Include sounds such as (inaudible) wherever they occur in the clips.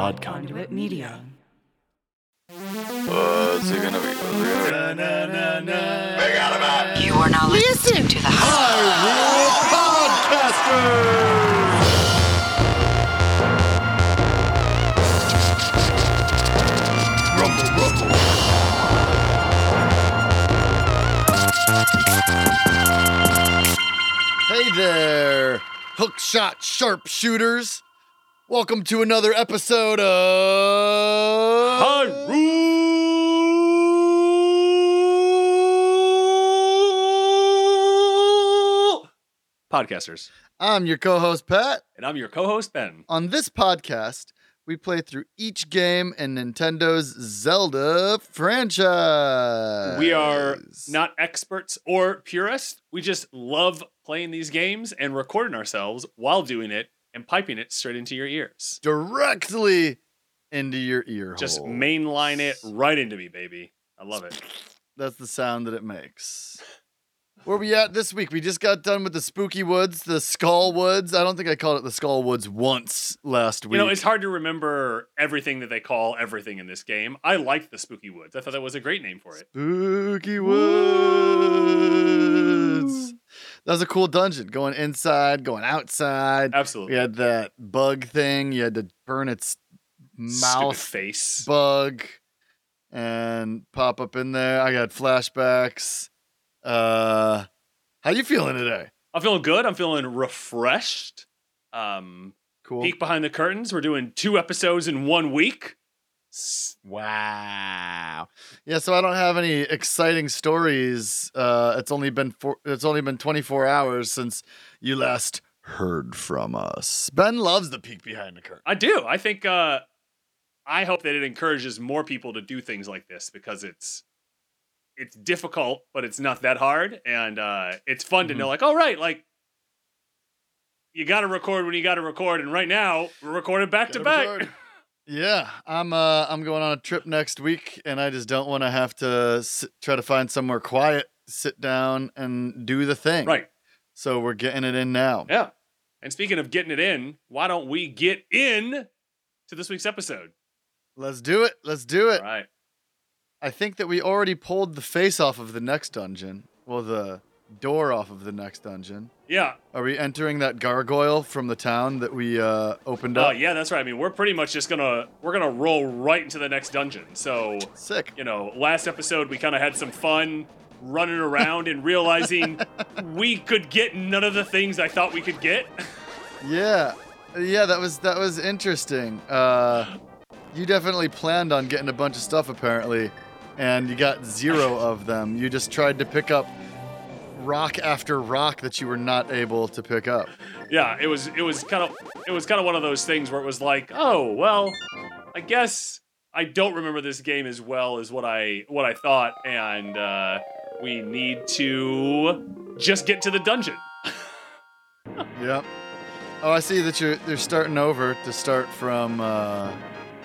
Odd Conduit Media. What's it gonna be? What's it gonna be? You are now listening to the Hey there, hookshot sharpshooters. Welcome to another episode of Podcasters. I'm your co-host Pat. And I'm your co host, Ben. On this podcast, we play through each game in Nintendo's Zelda franchise. We are not experts or purists. We just love playing these games and recording ourselves while doing it and piping it straight into your ears. directly into your ear Just hole. mainline it right into me, baby. I love it. (laughs) That's the sound that it makes. Where are we at this week? We just got done with the Spooky Woods, the Skull Woods. I don't think I called it the Skull Woods once last week. You know, it's hard to remember everything that they call everything in this game. I liked the Spooky Woods. I thought that was a great name for it. Spooky Woods. That was a cool dungeon. Going inside, going outside. Absolutely. You had that bug thing. You had to burn its Stupid mouth face. bug and pop up in there. I got flashbacks. Uh, how you feeling today? I'm feeling good. I'm feeling refreshed. Um, Cool. peek behind the curtains. We're doing two episodes in one week. Wow. Yeah, so I don't have any exciting stories. Uh it's only been four, it's only been 24 hours since you last heard from us. Ben loves the peek behind the curtain. I do. I think. Uh, I hope that it encourages more people to do things like this because it's it's difficult, but it's not that hard, and uh, it's fun to know. Like, all right, like you got to record when you got to record, and right now we're recording back to Gotta back. (laughs) Yeah, I'm uh I'm going on a trip next week and I just don't want to have to sit, try to find somewhere quiet, sit down and do the thing. Right. So we're getting it in now. Yeah. And speaking of getting it in, why don't we get in to this week's episode? Let's do it. Let's do it. All right. I think that we already pulled the face off of the next dungeon. Well, the door off of the next dungeon. Yeah. Are we entering that gargoyle from the town that we uh, opened Oh, up? yeah, that's right. I mean, we're pretty much just gonna we're gonna roll right into the next dungeon. So Sick. you know, last episode we kind of had some fun running around and realizing (laughs) we could get none of the things I thought we could get. Yeah, yeah. That was that was interesting. Uh, you definitely planned on getting a bunch of stuff apparently, and you got zero of them. You just tried to pick up rock after rock that you were not able to pick up. yeah, it was it was kind of it was kind of one of those things where it was like, oh well, I guess I don't remember this game as well as what I what I thought, and uh, we need to just get to the dungeon. (laughs) Yep. Oh, I see that you're they're starting over to start from uh,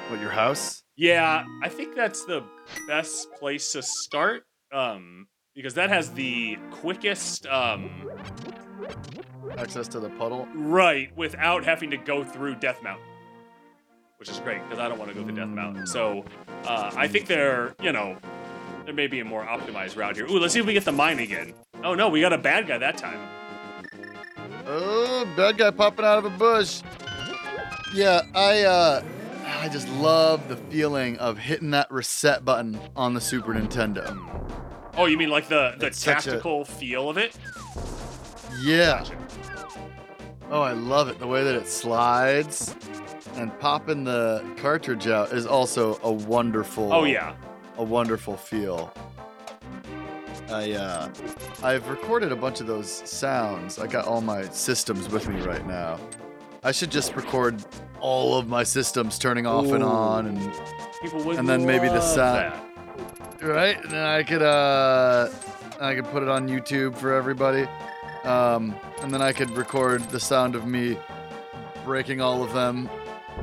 what your house. Yeah, I think that's the best place to start. Um, because that has the quickest um Access to the puddle. right without having to go through Death Mountain. Which is great, because I don't want to go through Death Mountain. So uh, I think there, you know, there may be a more optimized route here. Ooh, let's see if we get the mine again. Oh no, we got a bad guy that time. Oh, bad guy popping out of a bush. Yeah, I uh I just love the feeling of hitting that reset button on the Super Nintendo. Oh, you mean like the the It's such a- tactical feel of it? Yeah. Oh, I love it. The way that it slides and popping the cartridge out is also a wonderful Oh yeah. a wonderful feel. I uh I've recorded a bunch of those sounds. I got all my systems with me right now. I should just record all of my systems turning off and on and And then maybe the sound- that. Right? And then I could uh I could put it on YouTube for everybody. Um and then I could record the sound of me breaking all of them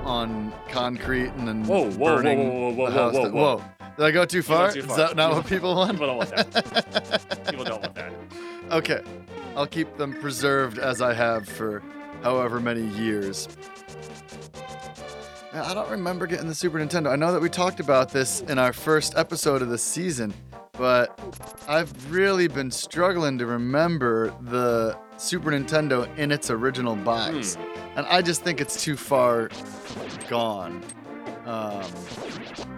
on concrete and then Whoa, whoa, whoa, burning whoa, whoa, whoa, the house whoa, down. whoa. Did I go too far? too Is that not what people want? People don't want that. (laughs) People don't want that. Okay. I'll keep them preserved as I have for however many years. I don't remember getting the Super Nintendo. I know that we talked about this in our first episode of the season, but I've really been struggling to remember the Super Nintendo in its original box. And I just think it's too far gone. Um,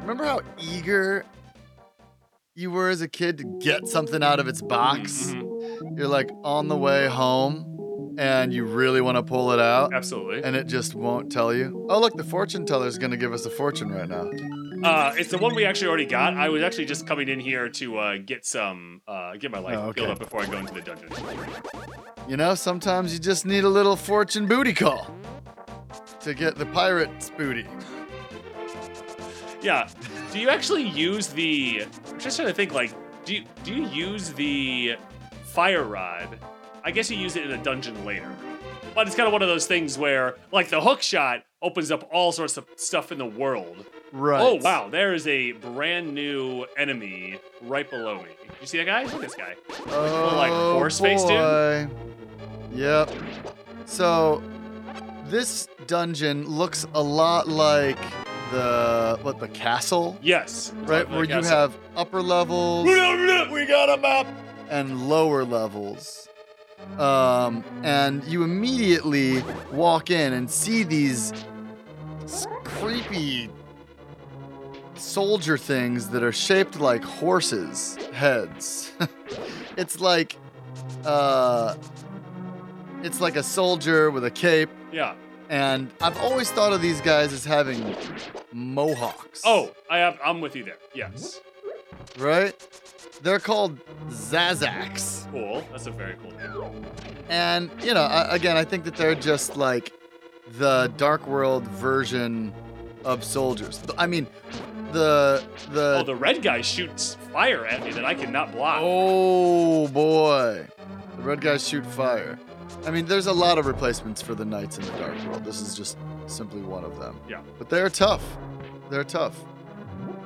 remember how eager you were as a kid to get something out of its box? Mhm. You're like on the way home and you really want to pull it out Absolutely. and it just won't tell you. Oh, look, the fortune teller's gonna give us a fortune right now. Uh, it's the one we actually already got. I was actually just coming in here to uh, get some, uh, get my life Oh, okay. built up before I go into the dungeon. You know, sometimes you just need a little fortune booty call to get the pirate's booty. Yeah. Do you actually use the? I'm just trying to think. Like, do you do you use the fire rod? I guess you use it in a dungeon later, but it's kind of one of those things where, like, the hook shot opens up all sorts of stuff in the world. Oh, right. Oh wow, there is a brand new enemy right below me. You see that guy? Look at this guy. Oh, like, horse face dude? boy. Yep. So, this dungeon looks a lot like the what the castle, Yes. right? Where you have upper levels We got a map. and lower levels. Um, and you immediately walk in and see these creepy soldier things that are shaped like horses' heads. (laughs) it's like, uh, it's like a soldier with a cape, Yeah. and I've always thought of these guys as having mohawks. Oh, I have. I'm with you there. Yes. right? They're called Zazaks. Cool. That's a very cool name. And, you know, I, again, I think that they're just like the Dark World version of soldiers. I mean, the the Oh, the red guy shoots fire at me that I cannot block. Oh boy. The red guys shoot fire. I mean, there's a lot of replacements for the knights in the Dark World. This is just simply one of them. Yeah. But they're tough. They're tough.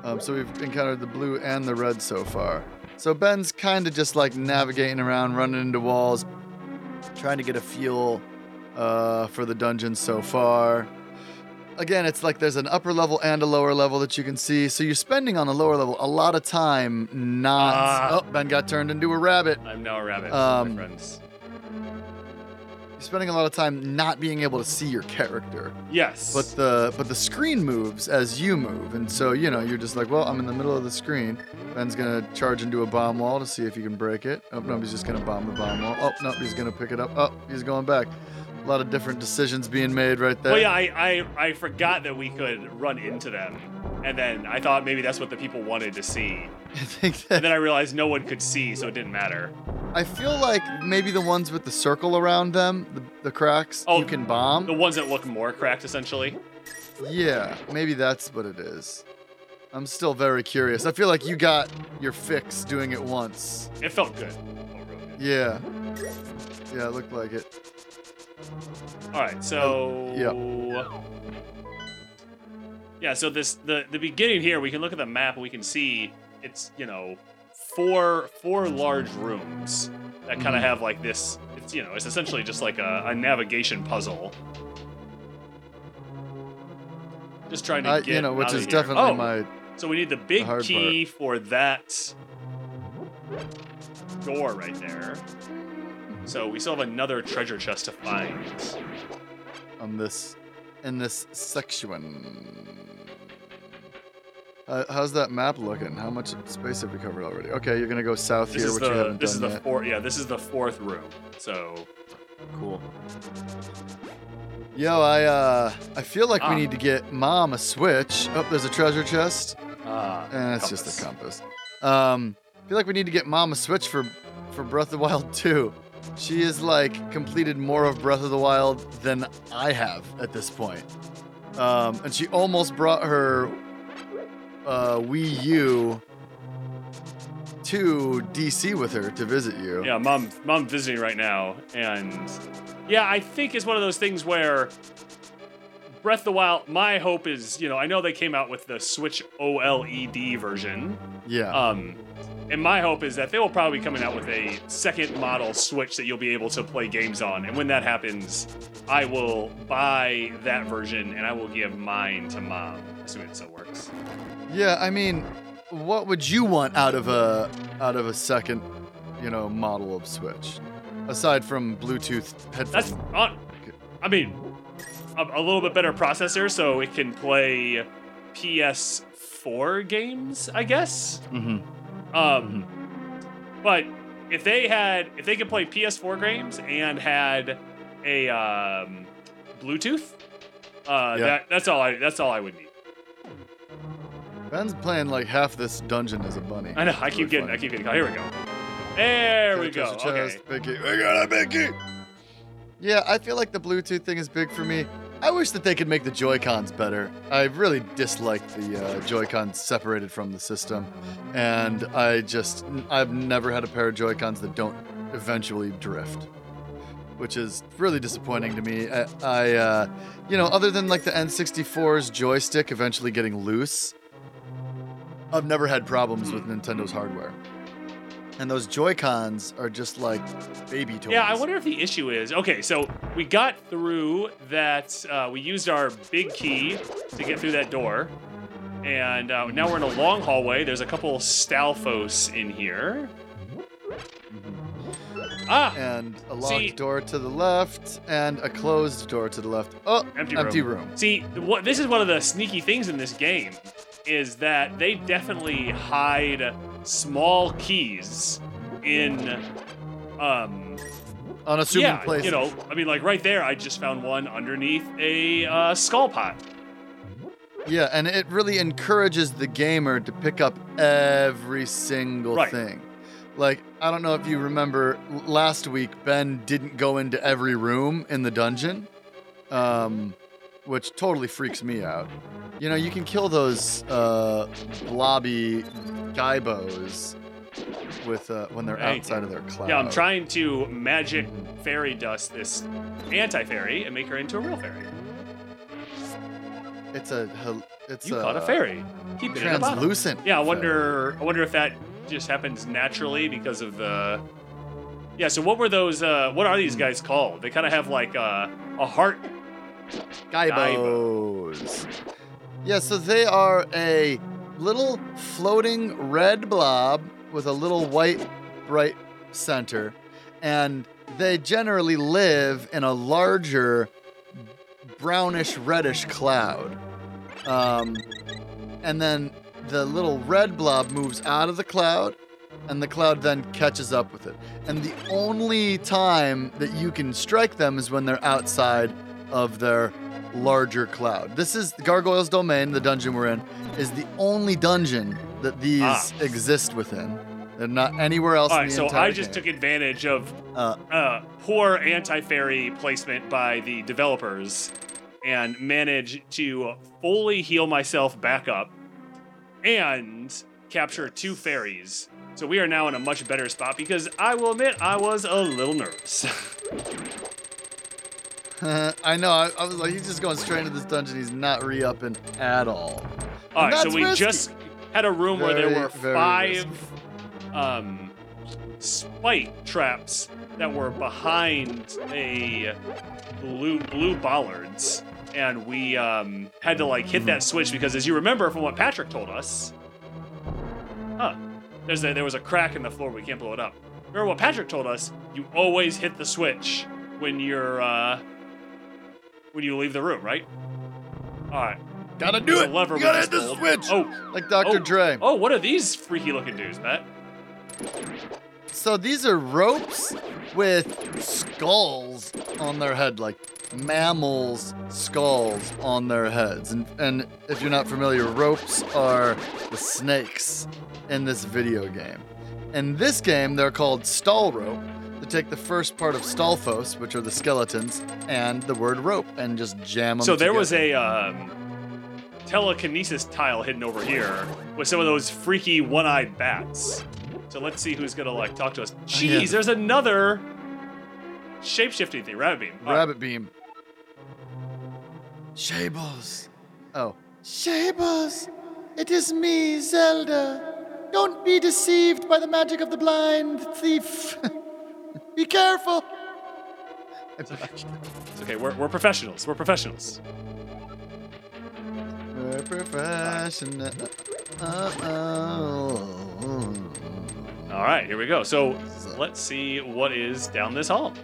Um, so we've encountered the blue and the red so far. So Ben's kind of just like navigating around, running into walls, trying to get a feel uh, for the dungeon so far. Again, it's like there's an upper level and a lower level that you can see. So you're spending on the lower level a lot of time not. Ah. oh, Ben got turned into a rabbit. I'm now a rabbit, Um, my friends. You're spending a lot of time not being able to see your character. Yes. But the but the screen moves as you move, and so you know you're just like, well, I'm in the middle of the screen. Ben's gonna charge into a bomb wall to see if he can break it. Oh no, he's just gonna bomb the bomb wall. Oh no, he's gonna pick it up. Oh, he's going back. A lot of different decisions being made right there. Well, yeah, I, I I forgot that we could run into them, and then I thought maybe that's what the people wanted to see, (laughs) I think and then I realized no one could see, so it didn't matter. I feel like maybe the ones with the circle around them, the, the cracks, Oh, you can bomb. The ones that look more cracked, essentially. Yeah, maybe that's what it is. I'm still very curious. I feel like you got your fix doing it once. It felt good. Yeah. Yeah, it looked like it. All right, so yeah, so this the the beginning here, we can look at the map and we can see it's you know four four large rooms that kind of mm-hmm. have like this. It's you know it's essentially just like a, a navigation puzzle. Just trying to I, get you know, which is definitely oh, my. So we need the big hard key for that door right there. So we still have another treasure chest to find. on this in this section. Uh, how's that map looking? How much space have we covered already? Okay, you're gonna go south This here, is which you haven't this is the fourth yeah this is the fourth room. So Cool. Yo, I uh, I feel like Ah. we need to get mom a switch. Oh, there's a treasure chest. uh, Eh, it's just a compass. Um, I feel like we need to get mom a switch for for Breath of the Wild (laughs) 2. She has like completed more of Breath of the Wild than I have at this point. Um, and she almost brought her uh, Wii U to DC with her to visit you. Yeah, mom mom visiting right now, and yeah, I think it's one of those things where Breath of the Wild, my hope is, you know, I know they came out with the Switch OLED version. Yeah. Um, and my hope is that they will probably be coming out with a second model Switch that you'll be able to play games on. And when that happens, I will buy that version and I will give mine to mom, assuming it still works. Yeah. I mean, what would you want out of a out of a second, you know, model of Switch, aside from Bluetooth headphones? That's, uh, I mean, a, a little bit better processor so it can play PS4 games, I guess. hmm Um, but if they had, if they could play PS4 games and had a um, Bluetooth, uh, Yeah. that that's all I that's all I would need. Ben's playing like half this dungeon as a bunny. I know. I keep really getting. I keep getting. Oh, here we go. There we go. Okay. chest, Mickey. We got a Mickey. Yeah, I feel like the Bluetooth thing is big for me. I wish that they could make the Joy Cons better. I really dislike the uh, Joy Cons separated from the system, and I just I've never had a pair of Joy Cons that don't eventually drift, which is really disappointing to me. I, I uh, you know, other than like the N64's joystick eventually getting loose, I've never had problems with Nintendo's hardware. And those Joy Cons are just like baby toys. Yeah, I wonder if the issue is okay. So we got through that. Uh, we used our big key to get through that door, and uh, now we're in a long hallway. There's a couple Stalfos in here. Ah, And a locked See- door to the left, and a closed door to the left. Oh, Empty empty room. room. See, what this is one of the sneaky things in this game is that they definitely hide small keys in um Unassuming yeah, places. you know, I mean like right there I just found one underneath a uh, skull pot. Yeah, and it really encourages the gamer to pick up every single Right. thing. Like, I don't know if you remember last week, Ben didn't go into every room in the dungeon, um, which totally freaks me out. You know, you can kill those uh, blobby gaibos with uh, when they're Hey. outside of their cloud. Yeah, I'm trying to magic fairy dust this anti-fairy and make her into a real fairy. It's a it's You a, caught a fairy. Keep it translucent. Yeah, I fairy. wonder. I wonder if that just happens naturally because of the. Yeah. So what were those? Uh, what are these guys called? They kind of have like a, a heart. Gaibos. Yeah, so they are a little floating red blob with a little white bright center, and they generally live in a larger brownish reddish cloud. Um, and then the little red blob moves out of the cloud, and the cloud then catches up with it. And the only time that you can strike them is when they're outside of their larger cloud. This is Gargoyle's Domain, the dungeon we're in, is the only dungeon that these Ah. exist within. They're not anywhere else All in the So I just game. took advantage of Uh, uh, poor anti-fairy placement by the developers and managed to fully heal myself back up and capture two fairies. So we are now in a much better spot because I will admit I was a little nervous. (laughs) (laughs) I know. I, I was like, he's just going straight into this dungeon. He's not re-upping at all. All right, so we risky. just had a room where there were five um, spike traps that were behind a blue blue bollards, and we um, had to like hit that switch because, as you remember from what Patrick told us, huh? There's a, there was a crack in the floor. We can't blow it up. Remember what Patrick told us? You always hit the switch when you're uh, when you leave the room, right? All right. Gotta do There's it. a lever you gotta hit the pulled. switch. Oh, like Dr. Oh. Dre. Oh, what are these freaky looking dudes, Matt? So these are ropes with skulls on their head, like mammals' skulls on their heads. And, and if you're not familiar, ropes are the snakes in this video game. In this game, they're called stall rope. They take the first part of Stalfos, which are the skeletons, and the word rope, and just jam them. So there was a um, telekinesis tile hidden over here with some of those freaky one-eyed bats. So let's see who's gonna like talk to us. Jeez, Yeah. there's another shape-shifting thing, rabbit beam. All right. rabbit beam. Shables. Oh. Shables! It is me, Zelda. Don't be deceived by the magic of the blind, thief. (laughs) be careful. It's okay. We're, we're professionals. We're professionals. We're professional. Uh-oh. All right, here we go. So let's see what is down this hall.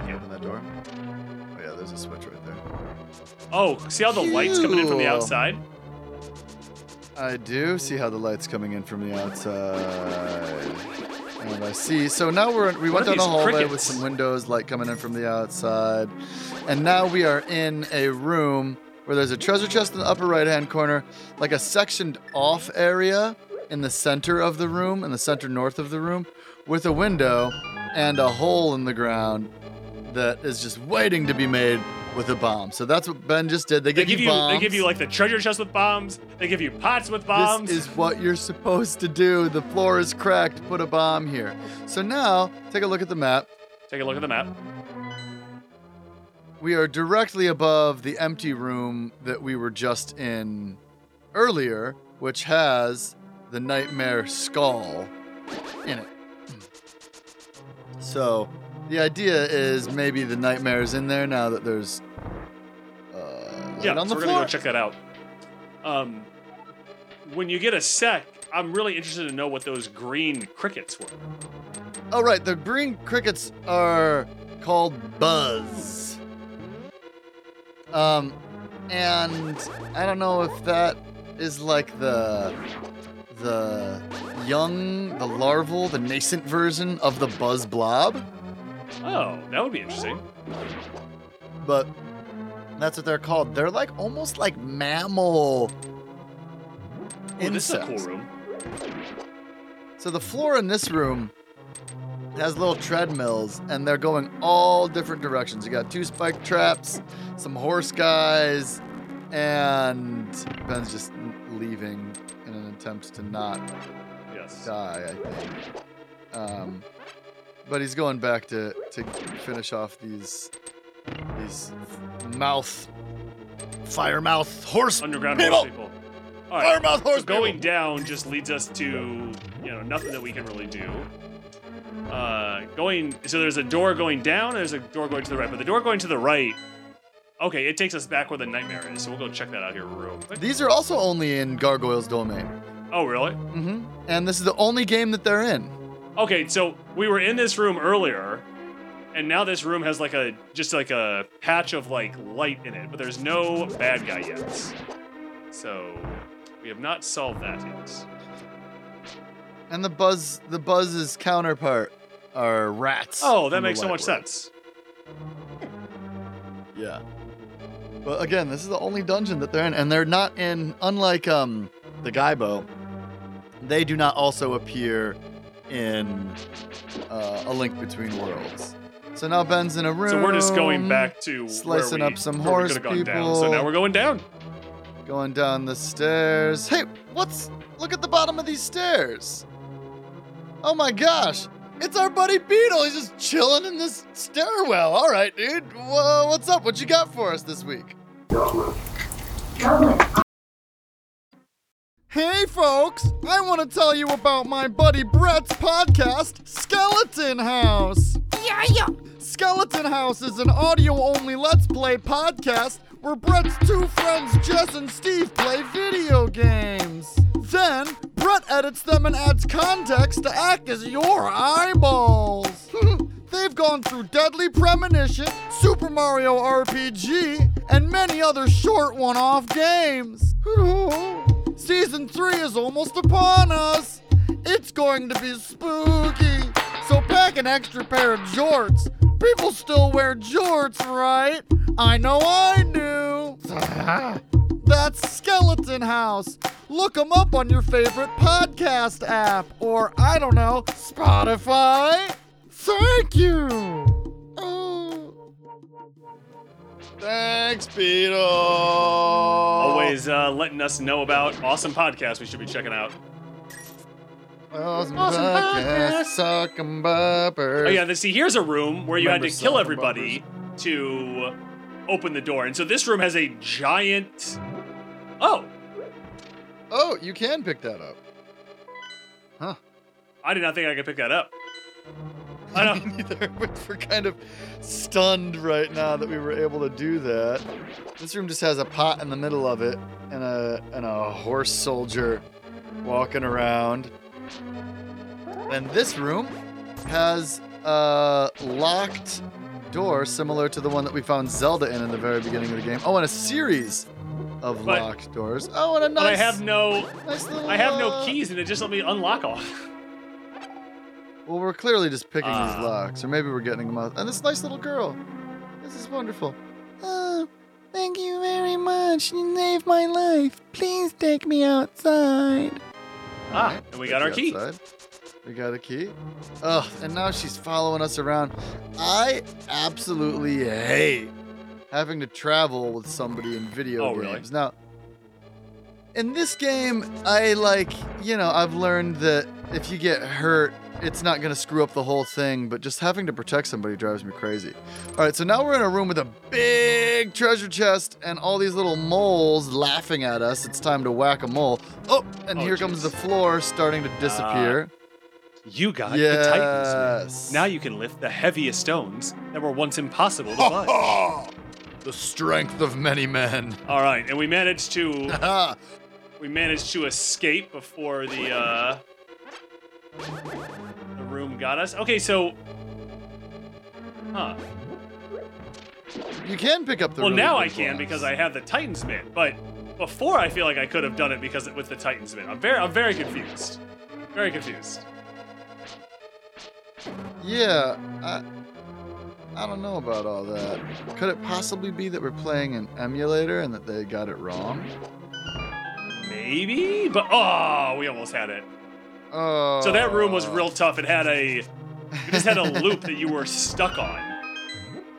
Okay. Open that door. Oh yeah, there's a switch right there. Oh, see how the light's coming in from the outside? I do see how the light's coming in from the outside. And I see. So now we're we went down the hallway with some windows, light coming in from the outside, and now we are in a room where there's a treasure chest in the upper right-hand corner, like a sectioned off area in the center of the room, in the center north of the room, with a window and a hole in the ground that is just waiting to be made with a bomb. So that's what Ben just did. They, They give, give you bombs. they give you like the treasure chest with bombs. They give you pots with bombs. This is what you're supposed to do. The floor is cracked. Put a bomb here. So now, take a look at the map. Take a look at the map. We are directly above the empty room that we were just in earlier, which has the nightmare skull in it. Hmm. So, the idea is maybe the nightmare's in there now that there's uh, Yeah, on so we're floor. gonna go check that out. Um, when you get a sec, I'm really interested to know what those green crickets were. Oh, right. The green crickets are called Buzz. Um, and I don't know if that is like the the young, the larval, the nascent version of the Buzz Blob, Oh, that would be interesting. but that's what they're called. They're like almost like mammal Ooh, this is a cool room. So the floor in this room has little treadmills, and they're going all different directions. You got two spike traps, some horse guys, and Ben's just leaving in an attempt to not Yes. die, I think. Um, but he's going back to to finish off these these mouth fire mouth horse Underground people. horse people. All right. fire mouth horse So going people. down just leads us to you know nothing that we can really do. Uh, going so there's a door going down. And there's a door going to the right, but the door going to the right. Okay, it takes us back where the nightmare is. So we'll go check that out here real quick. These are also only in Gargoyle's domain. Oh, really? Mm-hmm. And this is the only game that they're in. Okay, so we were in this room earlier, and now this room has like a just like a patch of like light in it, but there's no bad guy yet. So we have not solved that yet. And the buzz, the buzz's counterpart are rats. Oh, that makes so much library. sense. Yeah. But again, this is the only dungeon that they're in, and they're not in. Unlike um the Gaibo, they do not also appear in uh, a Link Between Worlds. So now Ben's in a room. So we're just going back to slicing where we, up some where horse could've down. So now we're going down. going down the stairs. Hey, what's? Look at the bottom of these stairs. Oh my gosh, it's our buddy Beetle. He's just chilling in this stairwell. All right, dude. Whoa, what's up? What you got for us this week? Hey, folks! I want to tell you about my buddy Brett's podcast, Skeleton House. Yeah, yeah. Skeleton House is an audio only Let's Play podcast where Brett's two friends, Jess and Steve, play video games. Then, Brett edits them and adds context to act as your eyeballs. (laughs) They've gone through Deadly Premonition, Super Mario RPG, and many other short one off games. (laughs) Season 3 is almost upon us. It's going to be spooky. So pack an extra pair of jorts. People still wear jorts, right? I know I do. (laughs) That's Skeleton House. Look them up on your favorite podcast app or, I don't know, Spotify. Thank you. Oh. Thanks, Beetle. Always uh, letting us know about awesome podcasts we should be checking out. Awesome, Awesome podcast. podcast. Suckum boppers. Oh yeah, then see here's a room where you Remember had to kill Sucker everybody to open the door. And so this room has a giant. Oh, Oh, you can pick that up. Huh. I did not think I could pick that up. I don't (laughs) either. We're- kind of stunned right now that we were able to do that. This room just has a pot in the middle of it and a and a horse soldier walking around. And this room has a locked door similar to the one that we found Zelda in in the very beginning of the game. Oh, and a series of But- locked doors. Oh, and a nice, But I have no. nice little. I have no uh, keys, and it just let me unlock all. (laughs) Well, we're clearly just picking Ah. these locks, or maybe we're getting them out. And this nice little girl. This is wonderful. Oh, thank you very much. You saved my life. Please take me outside. Ah, Alright, and we got our key. outside. We got a key. Oh, and now she's following us around. I absolutely hate having to travel with somebody in video Oh, really? games. Now, in this game, I like, you know, I've learned that if you get hurt, it's not going to screw up the whole thing, but just having to protect somebody drives me crazy. All right, so now we're in a room with a big treasure chest and all these little moles laughing at us. It's time to whack a mole. Oh, and Oh, here comes the floor starting to disappear. You got the Titans. yes. Now you can lift the heaviest stones that were once impossible to (laughs) budge. the strength of many men. All right, and we managed to (laughs) we managed to escape before the uh the room got us. Okay, so Huh. you can pick up the Well, now I can because I have the Titans mitt, but before I feel like I could have done it because with the Titans mitt. I'm very I'm very confused. Very confused. Yeah, I, I don't know about all that. Could it possibly be that we're playing an emulator and that they got it wrong? Maybe, but oh, we almost had it. Oh. So that room was real oh. tough. It had a it just had a loop that you were stuck on.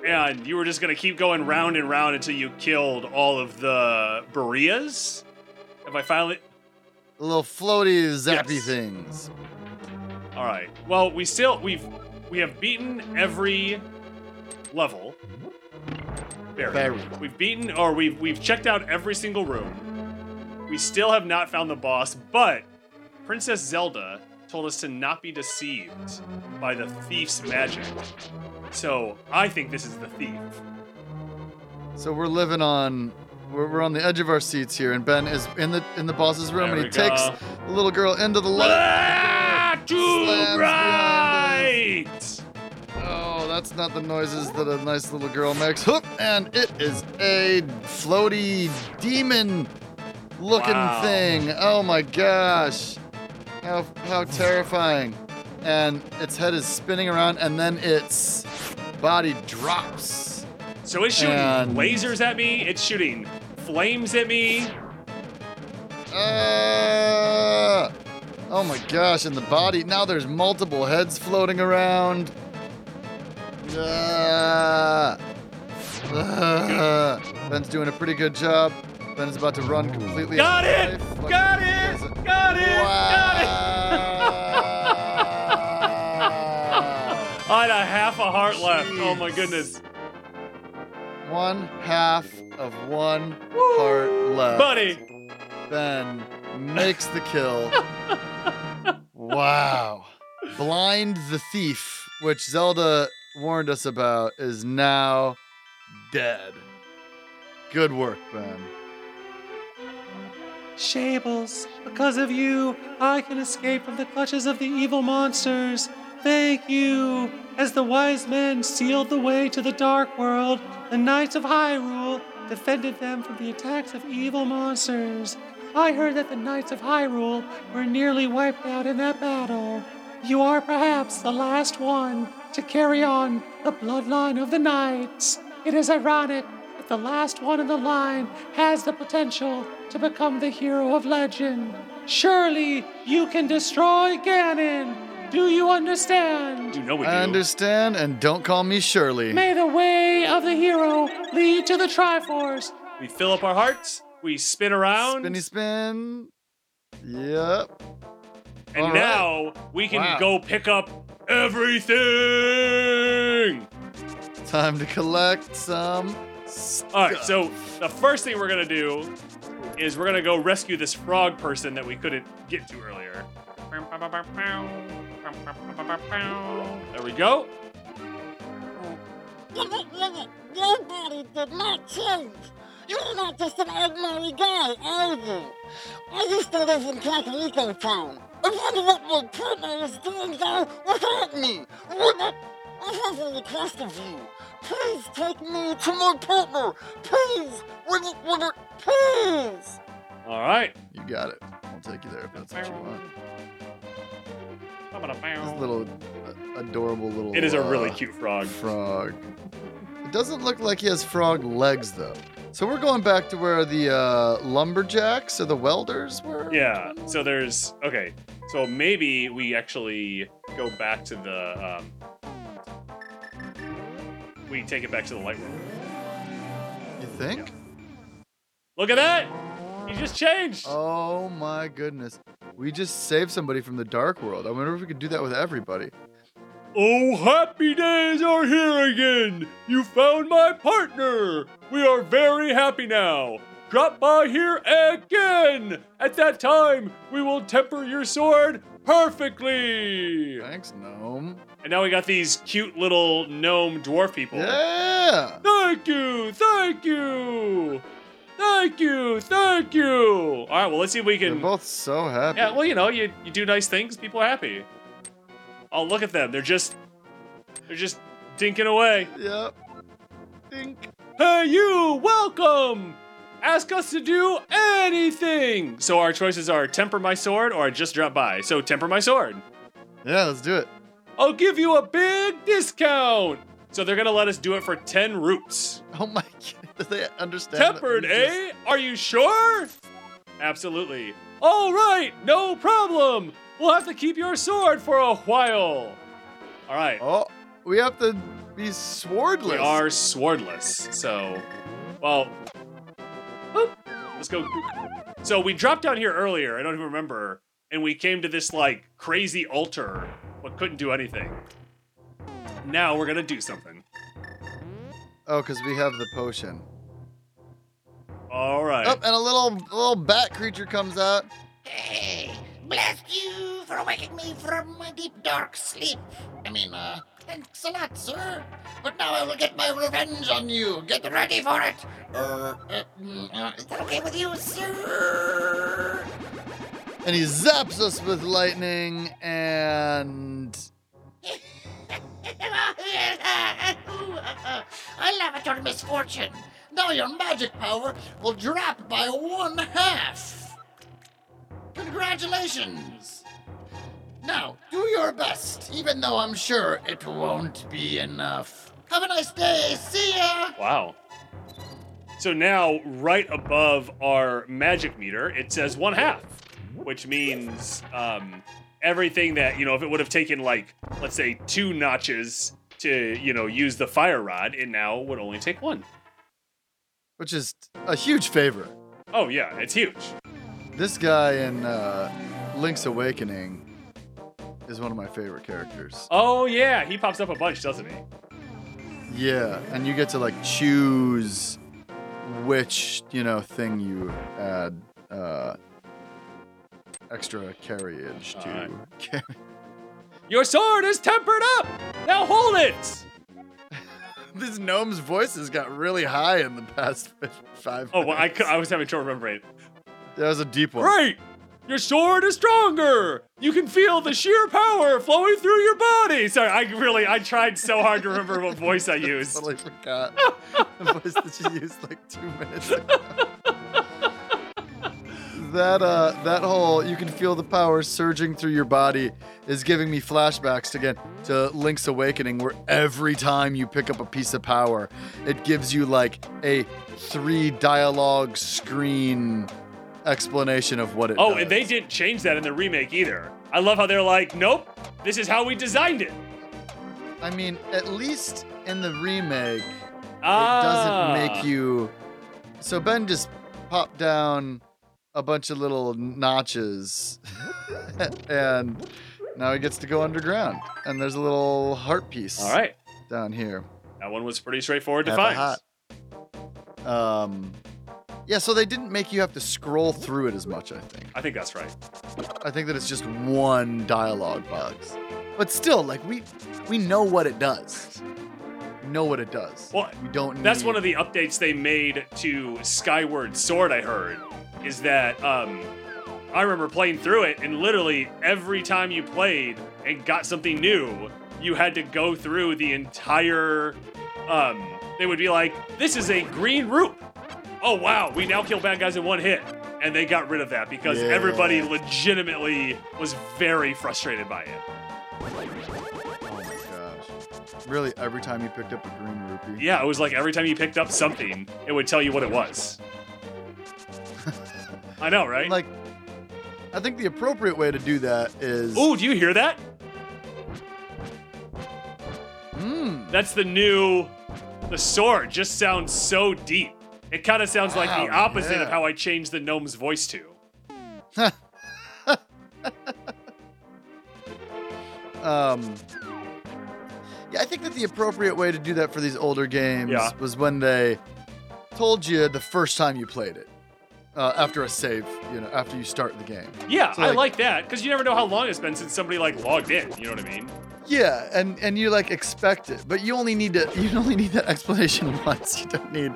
And you were just gonna keep going round and round until you killed all of the Bereas. Have I finally little floaty zappy Yes. things. Alright. Well, we still we've we have beaten every level. Barely. We've beaten or we've we've checked out every single room. We still have not found the boss, but Princess Zelda told us to not be deceived by the thief's magic. So I think this is the thief. So we're living on. We're, we're on the edge of our seats here, and Ben is in the in the boss's room, There and we he takes the little girl into the light. Ah, too Slams right! Oh, that's not the noises that a nice little girl makes. Hoop, and it is a floaty demon looking Wow. thing. Oh my gosh. How how terrifying. And its head is spinning around and then its body drops. So it's shooting And- lasers at me. It's shooting flames at me. Uh, oh my gosh, and the body now there's multiple heads floating around. Uh, uh, Ben's doing a pretty good job. Ben is about to run completely. Got out it! Like, Got it! Got it! Got it! Wow. I had a half a heart left. Oh my goodness. one half of one heart left. Buddy. Ben makes the kill. (laughs) wow. Blind the thief, which Zelda warned us about, is now dead. Good work, Ben. Shables, because of you, I can escape from the clutches of the evil monsters. Thank you. As the wise men sealed the way to the dark world, the knights of Hyrule defended them from the attacks of evil monsters. I heard that the knights of Hyrule were nearly wiped out in that battle. You are perhaps the last one to carry on the bloodline of the knights. It is ironic that the last one in the line has the potential to become the hero of legend. Surely you can destroy Ganon. Do you understand? Do you know we I understand, and don't call me Shirley. May the way of the hero lead to the Triforce. We fill up our hearts. We spin around. Spinny spin. Yep. And All right. now we can Wow. go pick up everything. Time to collect some. All right, stuff. so the first thing we're gonna do is we're gonna go rescue this frog person that we couldn't get to earlier. There we go. Nobody did not change. You're not just an ordinary guy, are you? I used to live in Kakariko Town. I wonder what my partner is doing there without me. I have a request of you. Please take me to my partner. Please, will it, will it, please. All right. You got it. I'll take you there if that's what you want. This little uh, adorable little. It is a really uh, cute frog. frog. It doesn't look like he has frog legs though. So we're going back to where the uh, lumberjacks or the welders were. Yeah. So there's okay. So maybe we actually go back to the. Um, we take it back to the light room. You think? Look at that! He just changed. Oh my goodness. We just saved somebody from the dark world. I wonder if we could do that with everybody. Oh, happy days are here again! You found my partner! We are very happy now! Drop by here again! At that time, we will temper your sword perfectly! Thanks, gnome. And now we got these cute little gnome dwarf people. Yeah. Thank you! Thank you! Thank you! Thank you! Alright, well, let's see if we can. They're both so happy. Yeah, well, you know, you, you do nice things, people are happy. Oh, look at them. They're just. They're just dinking away. Yep. Think. Hey, you! Welcome! Ask us to do anything! So our choices are temper my sword or just drop by. So temper my sword. Yeah, let's do it. I'll give you a big discount! So they're gonna let us do it for 10 roots. (laughs) Oh my god. (laughs) Do they understand? Tempered, just- eh? Are you sure? Absolutely. All right, no problem. We'll have to keep your sword for a while. All right. Oh, we have to be swordless. We are swordless. So, well. Let's go. So we dropped down here earlier. I don't even remember, and we came to this like crazy altar, but couldn't do anything. Now we're gonna do something. Oh, because we have the potion. All right. Oh, and a little little bat creature comes out. Hey, bless you for waking me from my deep dark sleep. I mean, uh, thanks a lot, sir. But now I will get my revenge on you. Get ready for it. Uh, uh, mm, uh, is that okay with you, sir? And he zaps us with lightning and (laughs) I laugh at your misfortune. Now your magic power will drop by one half. Congratulations. Now, do your best, even though I'm sure it won't be enough. Have a nice day. See ya. Wow. So now, right above our magic meter, it says one half, which means um, everything that, you know, if it would have taken like, let's say, two notches to, you know, use the fire rod, it now would only take one. which is a huge favor. Oh, yeah, it's huge. This guy in uh, Link's Awakening is one of my favorite characters. Oh, yeah, he pops up a bunch, doesn't he? Yeah, and you get to like choose which you know thing you add uh, extra carriage to. Carry. (laughs) Your sword is tempered up! Now hold it! (laughs) this gnome's voices got really high in the past (laughs) five. Oh, well, I, I was having trouble remembering. that was a deep one. Great! Your sword is stronger! You can feel the sheer power flowing through your body! Sorry, I really, I tried so hard to remember what voice I (laughs) used. I totally forgot (laughs) the voice that you used like two minutes ago. that uh, that whole you can feel the power surging through your body is giving me flashbacks again to Link's Awakening, where every time you pick up a piece of power, it gives you like a three dialogue screen explanation of what it Oh, does. and they didn't change that in the remake either. I love how they're like, nope, this is how we designed it. I mean, at least in the remake, Ah. it doesn't make you. So Ben just popped down a bunch of little notches, (laughs) and now he gets to go underground. And there's a little heart piece All right, down here. That one was pretty straightforward to find. Um, yeah, so they didn't make you have to scroll through it as much. I think. I think that's right. I think that it's just one dialogue box, but still, like we we know what it does. We know what it does. Well, we don't. Know. That's need- one of the updates they made to Skyward Sword. I heard is that um, I remember playing through it, and literally every time you played and got something new, you had to go through the entire. Um, they would be like, "This is a green root." Oh wow, we now kill bad guys in one hit, and they got rid of that because Yeah. everybody legitimately was very frustrated by it. Oh my gosh! Really, every time you picked up a green rupee. Yeah, it was like every time you picked up something, it would tell you what it was. (laughs) I know, right? Like, I think the appropriate way to do that is. Ooh, do you hear that? Mm, That's the new. The sword just sounds so deep. It kind of sounds like the Wow, opposite of how I changed the gnome's voice to. (laughs) Um, yeah, I think that the appropriate way to do that for these older games Yeah. was when they told you the first time you played it, uh, after a save, you know, after you start the game. Yeah, So, I like- like that because you never know how long it's been since somebody like logged in. You know what I mean? Yeah, and and you like expect it, but you only need to (laughs) you only need that explanation (laughs) once. You don't need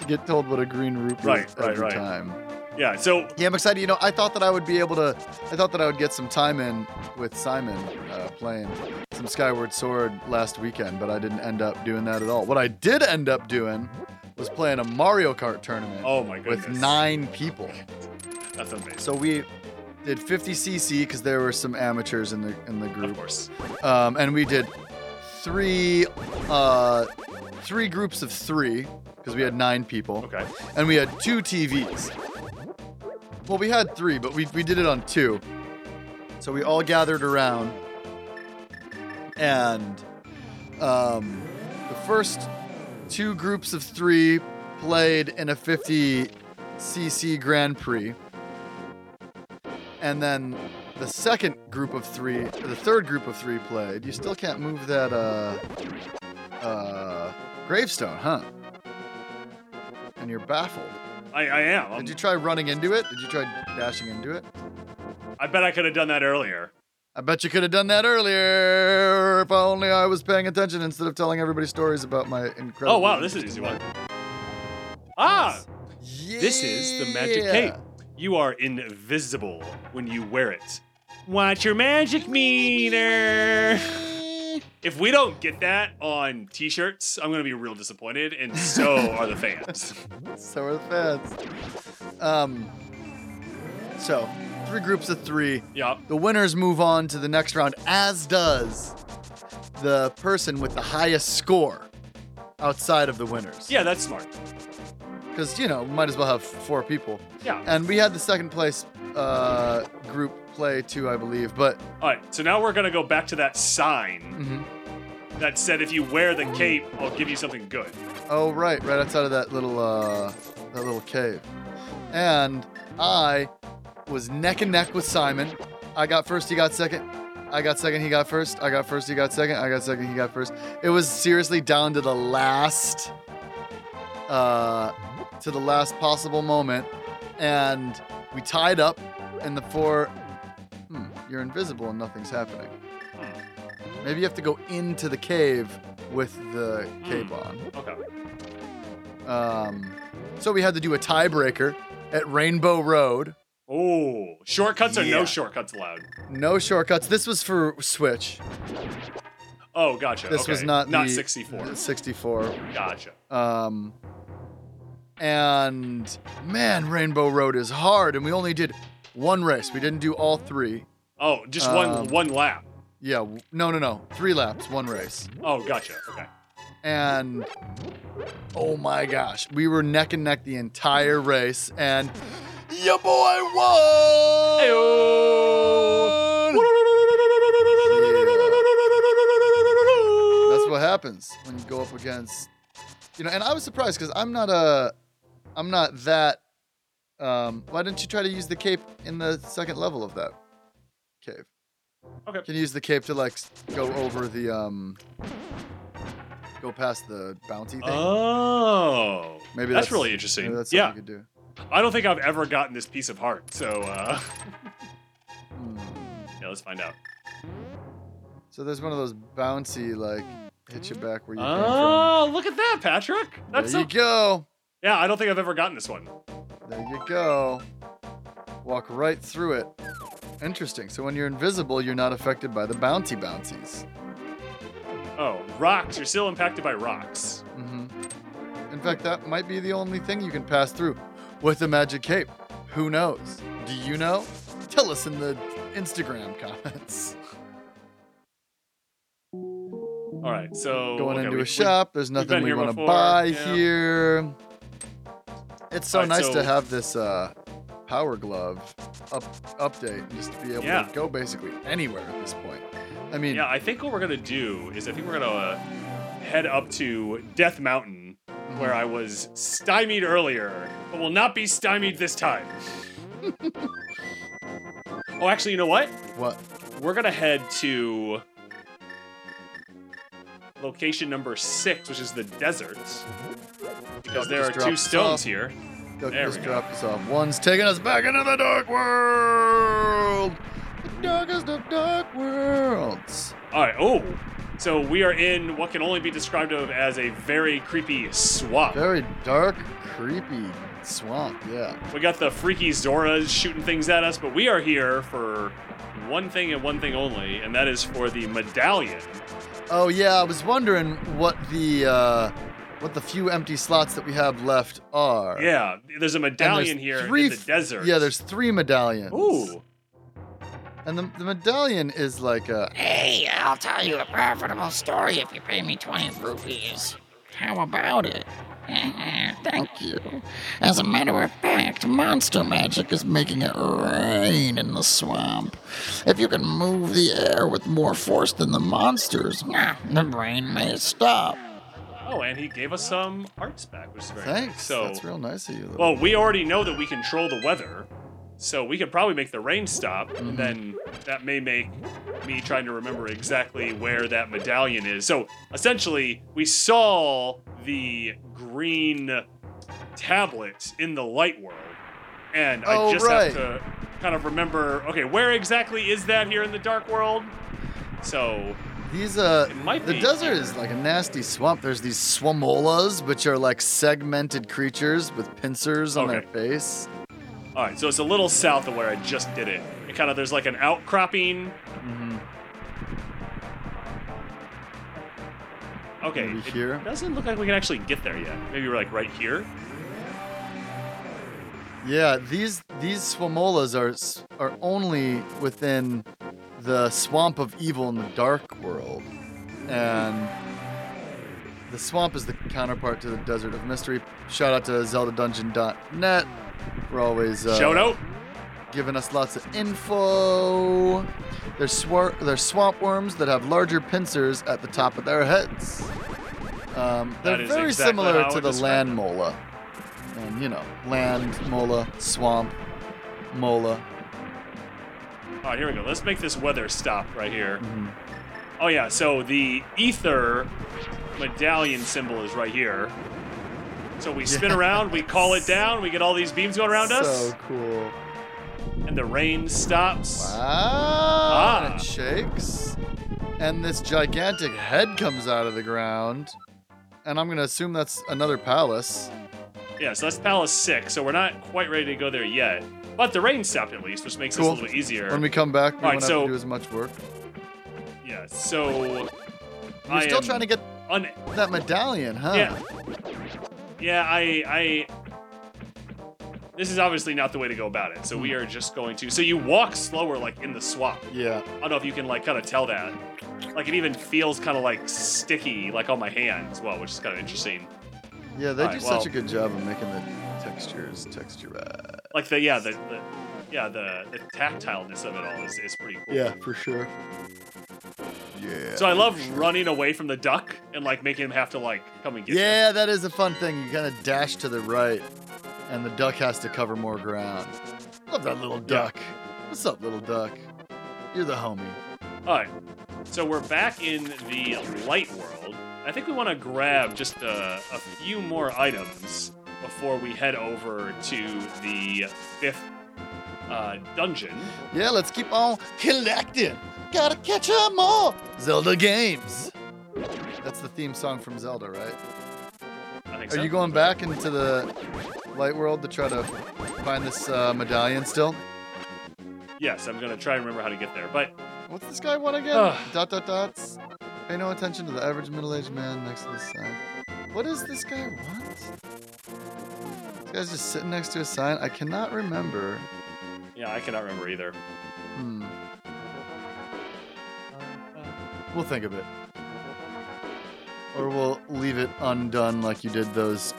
to get told what a green rupee Right, is every right. time. Yeah. So Yeah, I'm excited. You know, I thought that I would be able to. I thought that I would get some time in with Simon uh, playing some Skyward Sword last weekend, but I didn't end up doing that at all. What I did end up doing was playing a Mario Kart tournament oh my with nine people. That's amazing. So we did 50 cc because there were some amateurs in the in the group. of course. um, and we did three uh, three groups of three because we had nine people Okay. and we had two TVs. Well, we had three, but we, we did it on two. So we all gathered around, and um, the first two groups of three played in a 50cc Grand Prix. And then the second group of three, the third group of three played. You still can't move that uh, uh, gravestone, huh? And you're baffled. I, I am. I'm- Did you try running into it? Did you try dashing into it? I bet I could have done that earlier. I bet you could have done that earlier if only I was paying attention instead of telling everybody stories about my incredible. Oh wow, this is an easy one. Ah, Yeah. This is the magic cape. You are invisible when you wear it. Watch your magic meter. (laughs) If we don't get that on t-shirts, I'm gonna be real disappointed, and so are the fans. (laughs) So are the fans. Um. So, three groups of three. Yup. The winners move on to the next round, as does the person with the highest score outside of the winners. Yeah, that's smart. Because, you know, we might as well have four people. Yeah. And we had the second place uh, group play too, I believe. But All right, so now we're gonna go back to that sign mhm. that said if you wear the cape, I'll give you something good. oh right, right outside of that little uh, that little cave. And I was neck and neck with Simon. I got first, he got second. I got second, he got first. I got first, he got second. I got second, he got first. It was seriously down to the last, uh, to the last possible moment, and we tied up. And the four, hmm, you're invisible and nothing's happening. Maybe you have to go into the cave with the cape on. okay. Um, so we had to do a tiebreaker at Rainbow Road. Oh, shortcuts or no shortcuts allowed? No shortcuts. This was for Switch. Oh, gotcha. This was okay. not not the 64. the 64. Gotcha. Um, and man, Rainbow Road is hard, and we only did one race. We didn't do all three. Oh, just Um, one one lap. Yeah, no, no, no. Three laps, one race. Oh, gotcha. Okay. And oh my gosh, we were neck and neck the entire race, and your boy won. That's what happens when you go up against, you know. And I was surprised because I'm not a, I'm not that. Um, why didn't you try to use the cape in the second level of that cave? Okay. Can you use the cape to like go over the um, go past the bounty thing. Oh, maybe that's, that's really interesting. Maybe that's something yeah, you could do. I don't think I've ever gotten this piece of heart. So uh, Hmm. yeah, let's find out. So there's one of those bouncy like hit you back where you came Oh, look at that, Patrick. from. That's there so. you go. Yeah, I don't think I've ever gotten this one. There you go. Walk right through it. Interesting. So when you're invisible, you're not affected by the bounty bouncies. Oh, rocks. You're still impacted by rocks. hmm In fact, that might be the only thing you can pass through with the magic cape. Who knows? Do you know? Tell us in the Instagram comments. All right, so Going okay, into we- a shop, there's nothing we want to buy yeah. here. It's so Alright, nice so- to have this uh, power glove up update and just to be able Yeah. to go basically anywhere at this point. I mean, Yeah, I think what we're gonna do is I think we're gonna uh, head up to Death Mountain, where I was stymied earlier, but will not be stymied this time. (laughs) oh, actually, you know what? what? We're gonna head to location number six, which is the deserts, because there are two stones here. There just dropped us off. One's taking us back into the dark world. The darkest of dark worlds. All right. Oh, so we are in what can only be described of as a very creepy swamp. Very dark, creepy swamp. Yeah. We got the freaky Zoras shooting things at us, but we are here for one thing and one thing only, and that is for the medallion. Oh yeah, I was wondering what the uh, what the few empty slots that we have left are. Yeah, there's a medallion there's here three in the f- desert. Yeah, there's three medallions. Ooh. And the, the medallion is like a. Hey, I'll tell you a profitable story if you pay me 20 rupees. How about it? (laughs) Thank you. As a matter of fact, monster magic is making it rain in the swamp. If you can move the air with more force than the monsters, (laughs) the rain may stop. Oh, and he gave us some arts back, which is very Thanks. nice. So, That's real nice of you. Well, we already know that we control the weather, so we could probably make the rain stop, Mm-hmm. and then that may make me trying to remember exactly where that medallion is. So essentially, we saw the green tablet in the light world, and I Oh, just right. have to kind of remember. Okay, where exactly is that here in the dark world? So These uh, the be desert is like a nasty swamp. There's these swamolas, which are like segmented creatures with pincers on their face. All right, so it's a little south of where I just did it. It kind of there's like an outcropping. Mm-hmm. Okay, Maybe it here? doesn't look like we can actually get there yet. Maybe we're like right here. Yeah, these these swamolas are are only within the swamp of evil in the dark world, and the swamp is the counterpart to the desert of mystery. Shout out to ZeldaDungeon.net. We're always uh, Shout out. giving us lots of info. They're, swar- they're swamp worms that have larger pincers at the top of their heads. Um, they're very exactly similar to the land mola. And, you know, land mola, swamp mola. All right, here we go. Let's make this weather stop right here. Mhm. Oh yeah, so the ether medallion symbol is right here. So we spin around, we call it (laughs) down, we get all these beams going around us, So cool. and the rain stops. Wow. Ah. And it shakes. And this gigantic head comes out of the ground. And I'm going to assume that's another palace. Yeah, so that's Palace 6, so we're not quite ready to go there yet. But the rain stopped at least, which makes Cool. this a little easier. When we come back, we All right, won't so- have to do as much work. yeah, so You're still trying to get un- that medallion, huh? Yeah. Yeah, I, I. This is obviously not the way to go about it. So we hmm. are just going to. So you walk slower, like in the swamp. Yeah. I don't know if you can like kind of tell that. Like it even feels kind of like sticky, like on my hand as well, which is kind of interesting. Yeah, they All do right, such well- a good job of making the textures texturized. Like the yeah the, the yeah the the tactileness of it all is, is pretty cool. Yeah, for sure. Yeah. So I love running away from the duck and like making him have to like come and get you. Yeah, that is a fun thing. You kind of dash to the right, and the duck has to cover more ground. Love that little duck. What's up, little duck? You're the homie. All right. So we're back in the light world. I think we want to grab just a, a few more items before we head over to the fifth uh, dungeon. Yeah, let's keep on collecting. Gotta catch 'em all. Zelda games. That's the theme song from Zelda, right? I think Are so. you going back into the light world to try to find this uh, medallion still? Yes, I'm gonna try and remember how to get there. But What's this guy want again? Dot dot dots. Pay no attention to the average middle-aged man next to the sign. What does this guy want? This guy's just sitting next to a sign. I cannot remember. yeah, I cannot remember either. Hmm. We'll think of it. Or we'll leave it undone like you did those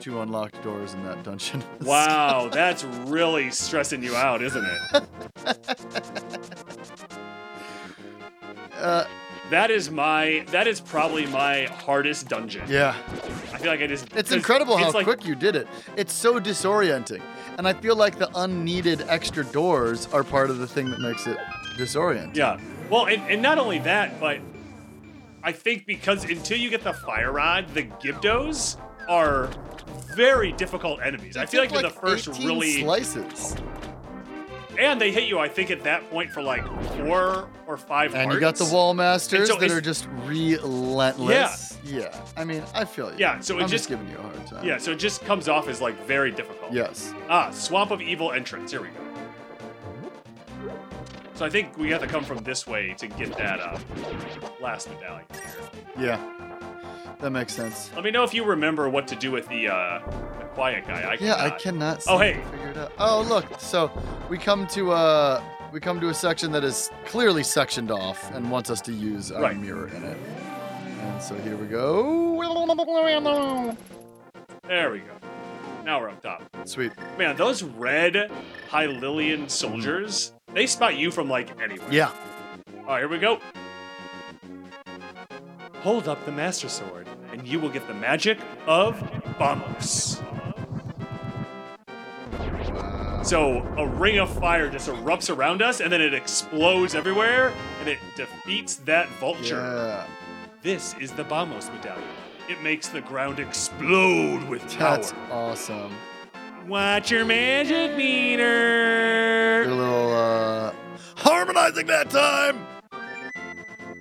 two unlocked doors in that dungeon. (laughs) Wow, that's really stressing you out, isn't it? (laughs) uh, That is my. That is probably my hardest dungeon. yeah. I feel like I just. It's incredible how like, quick you did it. It's so disorienting. And I feel like the unneeded extra doors are part of the thing that makes it disorienting. Yeah. Well, and, and not only that, but I think because until you get the fire rod, the Gibdos are very difficult enemies. I feel like Take, they're the first 18 really. slices. And they hit you, I think, at that point for like four or five And you got the wall masters so that are just relentless. Yeah. Yeah. I mean, I feel you. Yeah, so it I'm just- giving you a hard time. Yeah, so it just comes off as like very difficult. Yes. Ah, Swamp of Evil entrance. Here we go. So I think we have to come from this way to get that uh, last medallion here. Yeah. That makes sense. Let me know if you remember what to do with the, uh, the quiet guy. I Yeah, I cannot. cannot Oh, hey. to figure it out. Oh, look. So we come to uh we come to a section that is clearly sectioned off and wants us to use our Right. mirror in it. And so here we go. There we go. Now we're up top. Sweet. Man, those red Hylian soldiers, they spot you from like anywhere. Yeah. All right, here we go. Hold up the Master Sword, and you will get the magic of Bombos. So a ring of fire just erupts around us, and then it explodes everywhere, and it defeats that vulture. Yeah. This is the Bombos medallion. It makes the ground explode with power. That's awesome. Watch your magic meter. little uh harmonizing that time.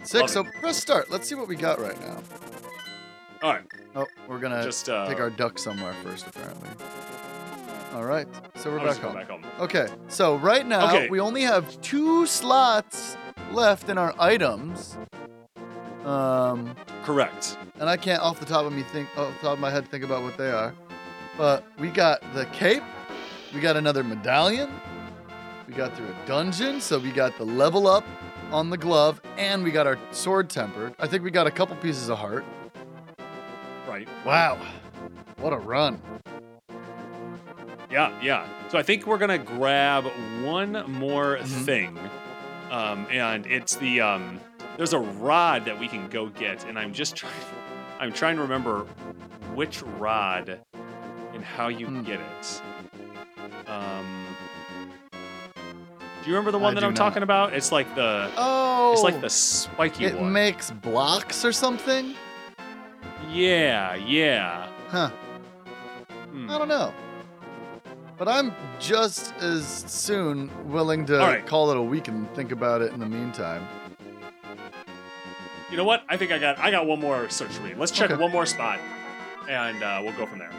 Six. So Love press start. Let's see what we got right now. All right, Oh, we're gonna just uh, take our duck somewhere first, apparently. All right. So we're I'll back just go home. back home. Okay, so right now Okay. we only have two slots left in our items. Um, Correct. and I can't off the top of me think off the top of my head think about what they are. But we got the cape, we got another medallion, we got through a dungeon, so we got the level up on the glove, and we got our sword tempered. I think we got a couple pieces of heart. Wow. What a run. Yeah, yeah. So I think we're gonna grab one more Mhm. thing, um, and it's the um, there's a rod that we can go get, and I'm just trying, (laughs) I'm trying to remember which rod and how you Hmm. get it. Um, do you remember the I one that I'm not. talking about? It's like the Oh. it's like the spiky It one. makes blocks or something? Yeah, yeah. Huh. Hmm. I don't know. But I'm just as soon willing to right. call it a week and think about it in the meantime. You know what? I think I got I got one more search for you. Let's check Okay. one more spot, and uh, we'll go from there.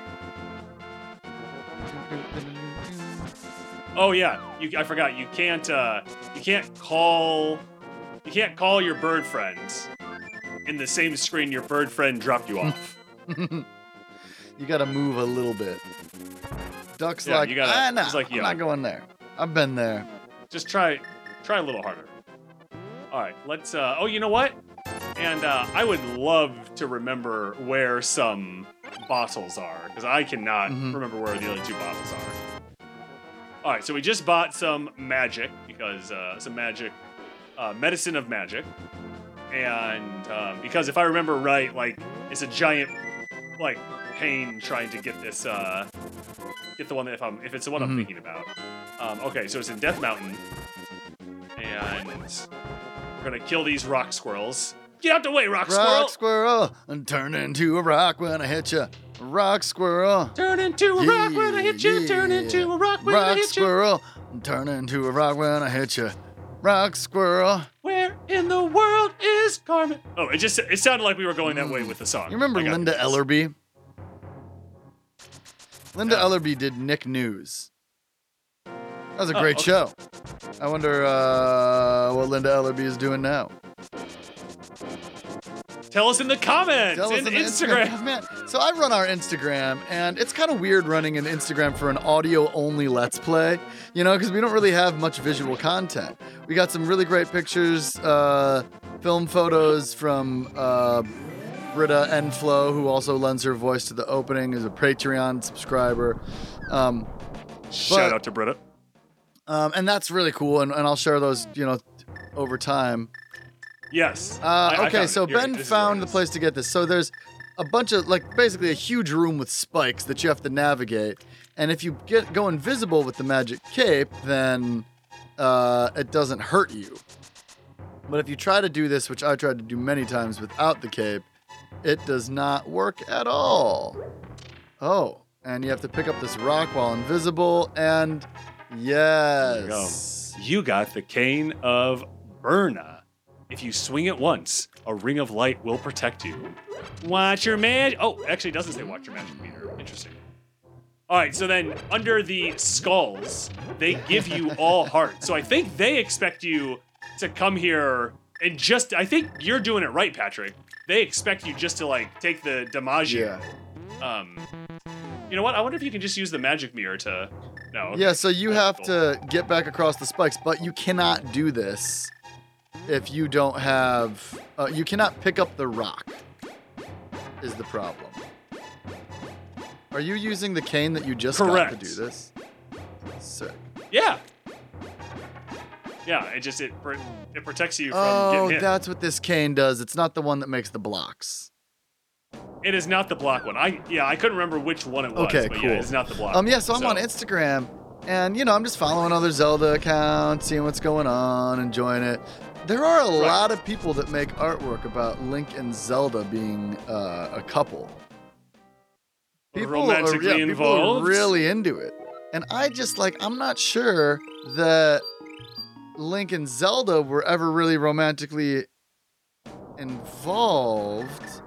Oh yeah, you, I forgot. You can't. Uh, you can't call. You can't call your bird friends in the same screen your bird friend dropped you off. (laughs) you gotta move a little bit. Duck's Yeah, like, you gotta- ah, nah, it's like, I'm not going there. I've been there. Just try. Try a little harder. All right. Let's. Uh, oh, you know what? And uh, I would love to remember where some bottles are because I cannot Mhm. remember where the other two bottles are. All right, so we just bought some magic because uh, some magic, uh, medicine of magic, and um, because if I remember right, like it's a giant, like pain trying to get this, uh, get the one that if I'm if it's the one I'm Mhm. thinking about. Um, okay, so it's in Death Mountain, and we're gonna kill these rock squirrels. Get out the way, rock, Rock squirrel. Rock squirrel, and turn into a rock when I hit you. Rock squirrel. Turn into a rock when I hit you. Turn into a rock when rock I hit you. Rock squirrel, turn into a rock when I hit you. Rock squirrel. Where in the world is Carmen? Oh, it just it sounded like we were going that way with the song. You remember I got Linda this. Ellerbee? Linda No. Ellerbee did Nick News. That was a Oh, great okay. show. I wonder uh, what Linda Ellerbee is doing now. Tell us in the comments Tell us and on the Instagram. Man, so I run our Instagram, and it's kind of weird running an Instagram for an audio-only Let's Play, you know, because we don't really have much visual content. We got some really great pictures, uh, film photos from uh, Britta Enflo, who also lends her voice to the opening, is a Patreon subscriber. Um, Shout out to Britta. um, and that's really cool, and, and I'll share those, you know, over time. Yes. Uh, I- I okay, found so. Ben found the place to get this. So there's a bunch of like basically a huge room with spikes that you have to navigate, and if you get go invisible with the magic cape, then uh, it doesn't hurt you. But if you try to do this, which I tried to do many times without the cape, it does not work at all. Oh, and you have to pick up this rock while invisible, and yes. You got the cane of Byrna. If you swing it once, a ring of light will protect you. Watch your man. Oh, actually, it doesn't say watch your magic meter. Interesting. All right, so then under the skulls, they give you all hearts. So I think they expect you to come here and just. I think you're doing it right, Patrick. They expect you just to like take the DiMaggio. Yeah. Um, you know what? I wonder if you can just use the magic mirror to. No. Yeah, so you have to get back across the spikes, but you cannot do this if you don't have. Uh, you cannot pick up the rock. Is the problem? Are you using the cane that you just got to do this? Sick. Yeah. Yeah, it just it it protects you from Oh, getting hit. that's what this cane does. It's not the one that makes the blocks. It is not the block one. I yeah, I couldn't remember which one it was. Okay, but cool. Yeah, it's not the block. Um, yeah, so I'm So- on Instagram, and you know, I'm just following other Zelda accounts, seeing what's going on, enjoying it. There are a lot of people that make artwork about Link and Zelda being uh, a couple. People are, Romantically yeah, people are involved. really into it, and I just like I'm not sure that Link and Zelda were ever really romantically involved.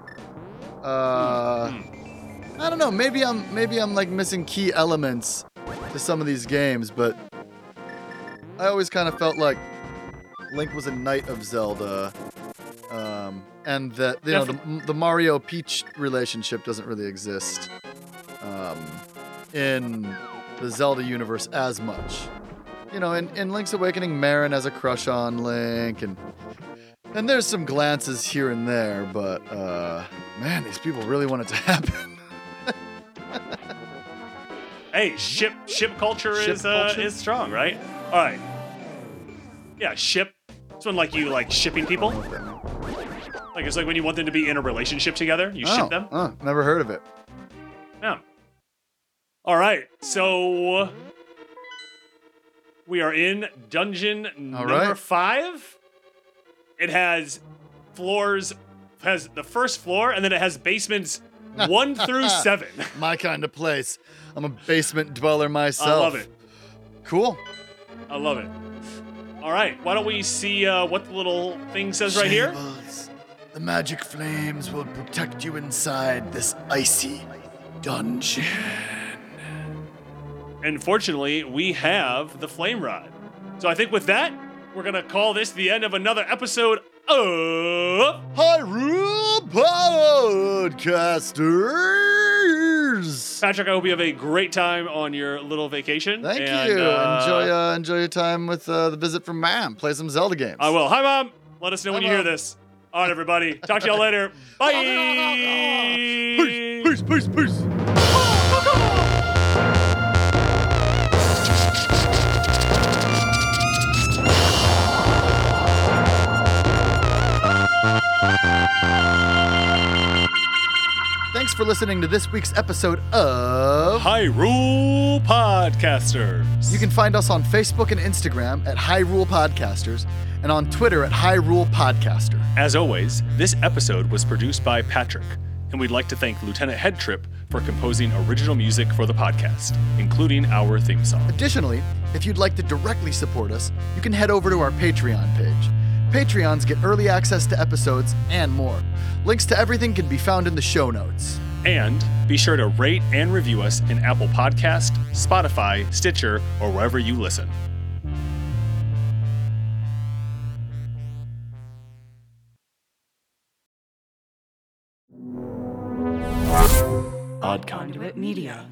Uh, Hmm. I don't know. Maybe I'm maybe I'm like missing key elements to some of these games, but I always kind of felt like Link was a knight of Zelda, um, and that you know the, the Mario Peach relationship doesn't really exist um, in the Zelda universe as much. You know, in, in Link's Awakening, Marin has a crush on Link, and and there's some glances here and there, but uh, man, these people really want it to (laughs) happen. Hey, ship ship culture Ship is uh, culture? is strong, right? All right. Yeah, ship. It's when like you like shipping people. What that mean? Like it's like when you want them to be in a relationship together, you oh, ship them. Oh, never heard of it. Yeah. All right. So we are in dungeon All number right. five. It has floors, has the first floor, and then it has basements (laughs) one through seven. (laughs) My kind of place. I'm a basement dweller myself. I love it. Cool. I love it. All right. Why don't we see uh, what the little thing says right here? Shables, The magic flames will protect you inside this icy dungeon. And fortunately, we have the flame rod. So I think with that, we're gonna call this the end of another episode of. Hyrule Podcasters. Patrick, I hope you have a great time on your little vacation. Thank and, you. uh, enjoy uh, enjoy your time with uh, the visit from mom. Play some Zelda games. I will. Hi, mom. Let us know when Hi, you hear this. All right, everybody. Talk to y'all later. (laughs) Bye. Peace, peace, peace. Thanks for listening to this week's episode of. Hyrule Podcasters. You can find us on Facebook and Instagram at Hyrule Podcasters and on Twitter at Hyrule Podcaster. As always, this episode was produced by Patrick, and we'd like to thank Lieutenant Headtrip for composing original music for the podcast, including our theme song. Additionally, if you'd like to directly support us, you can head over to our Patreon page. Patreons get early access to episodes and more. Links to everything can be found in the show notes. And be sure to rate and review us in Apple Podcast, Spotify, Stitcher, or wherever you listen. Odd Conduit Media.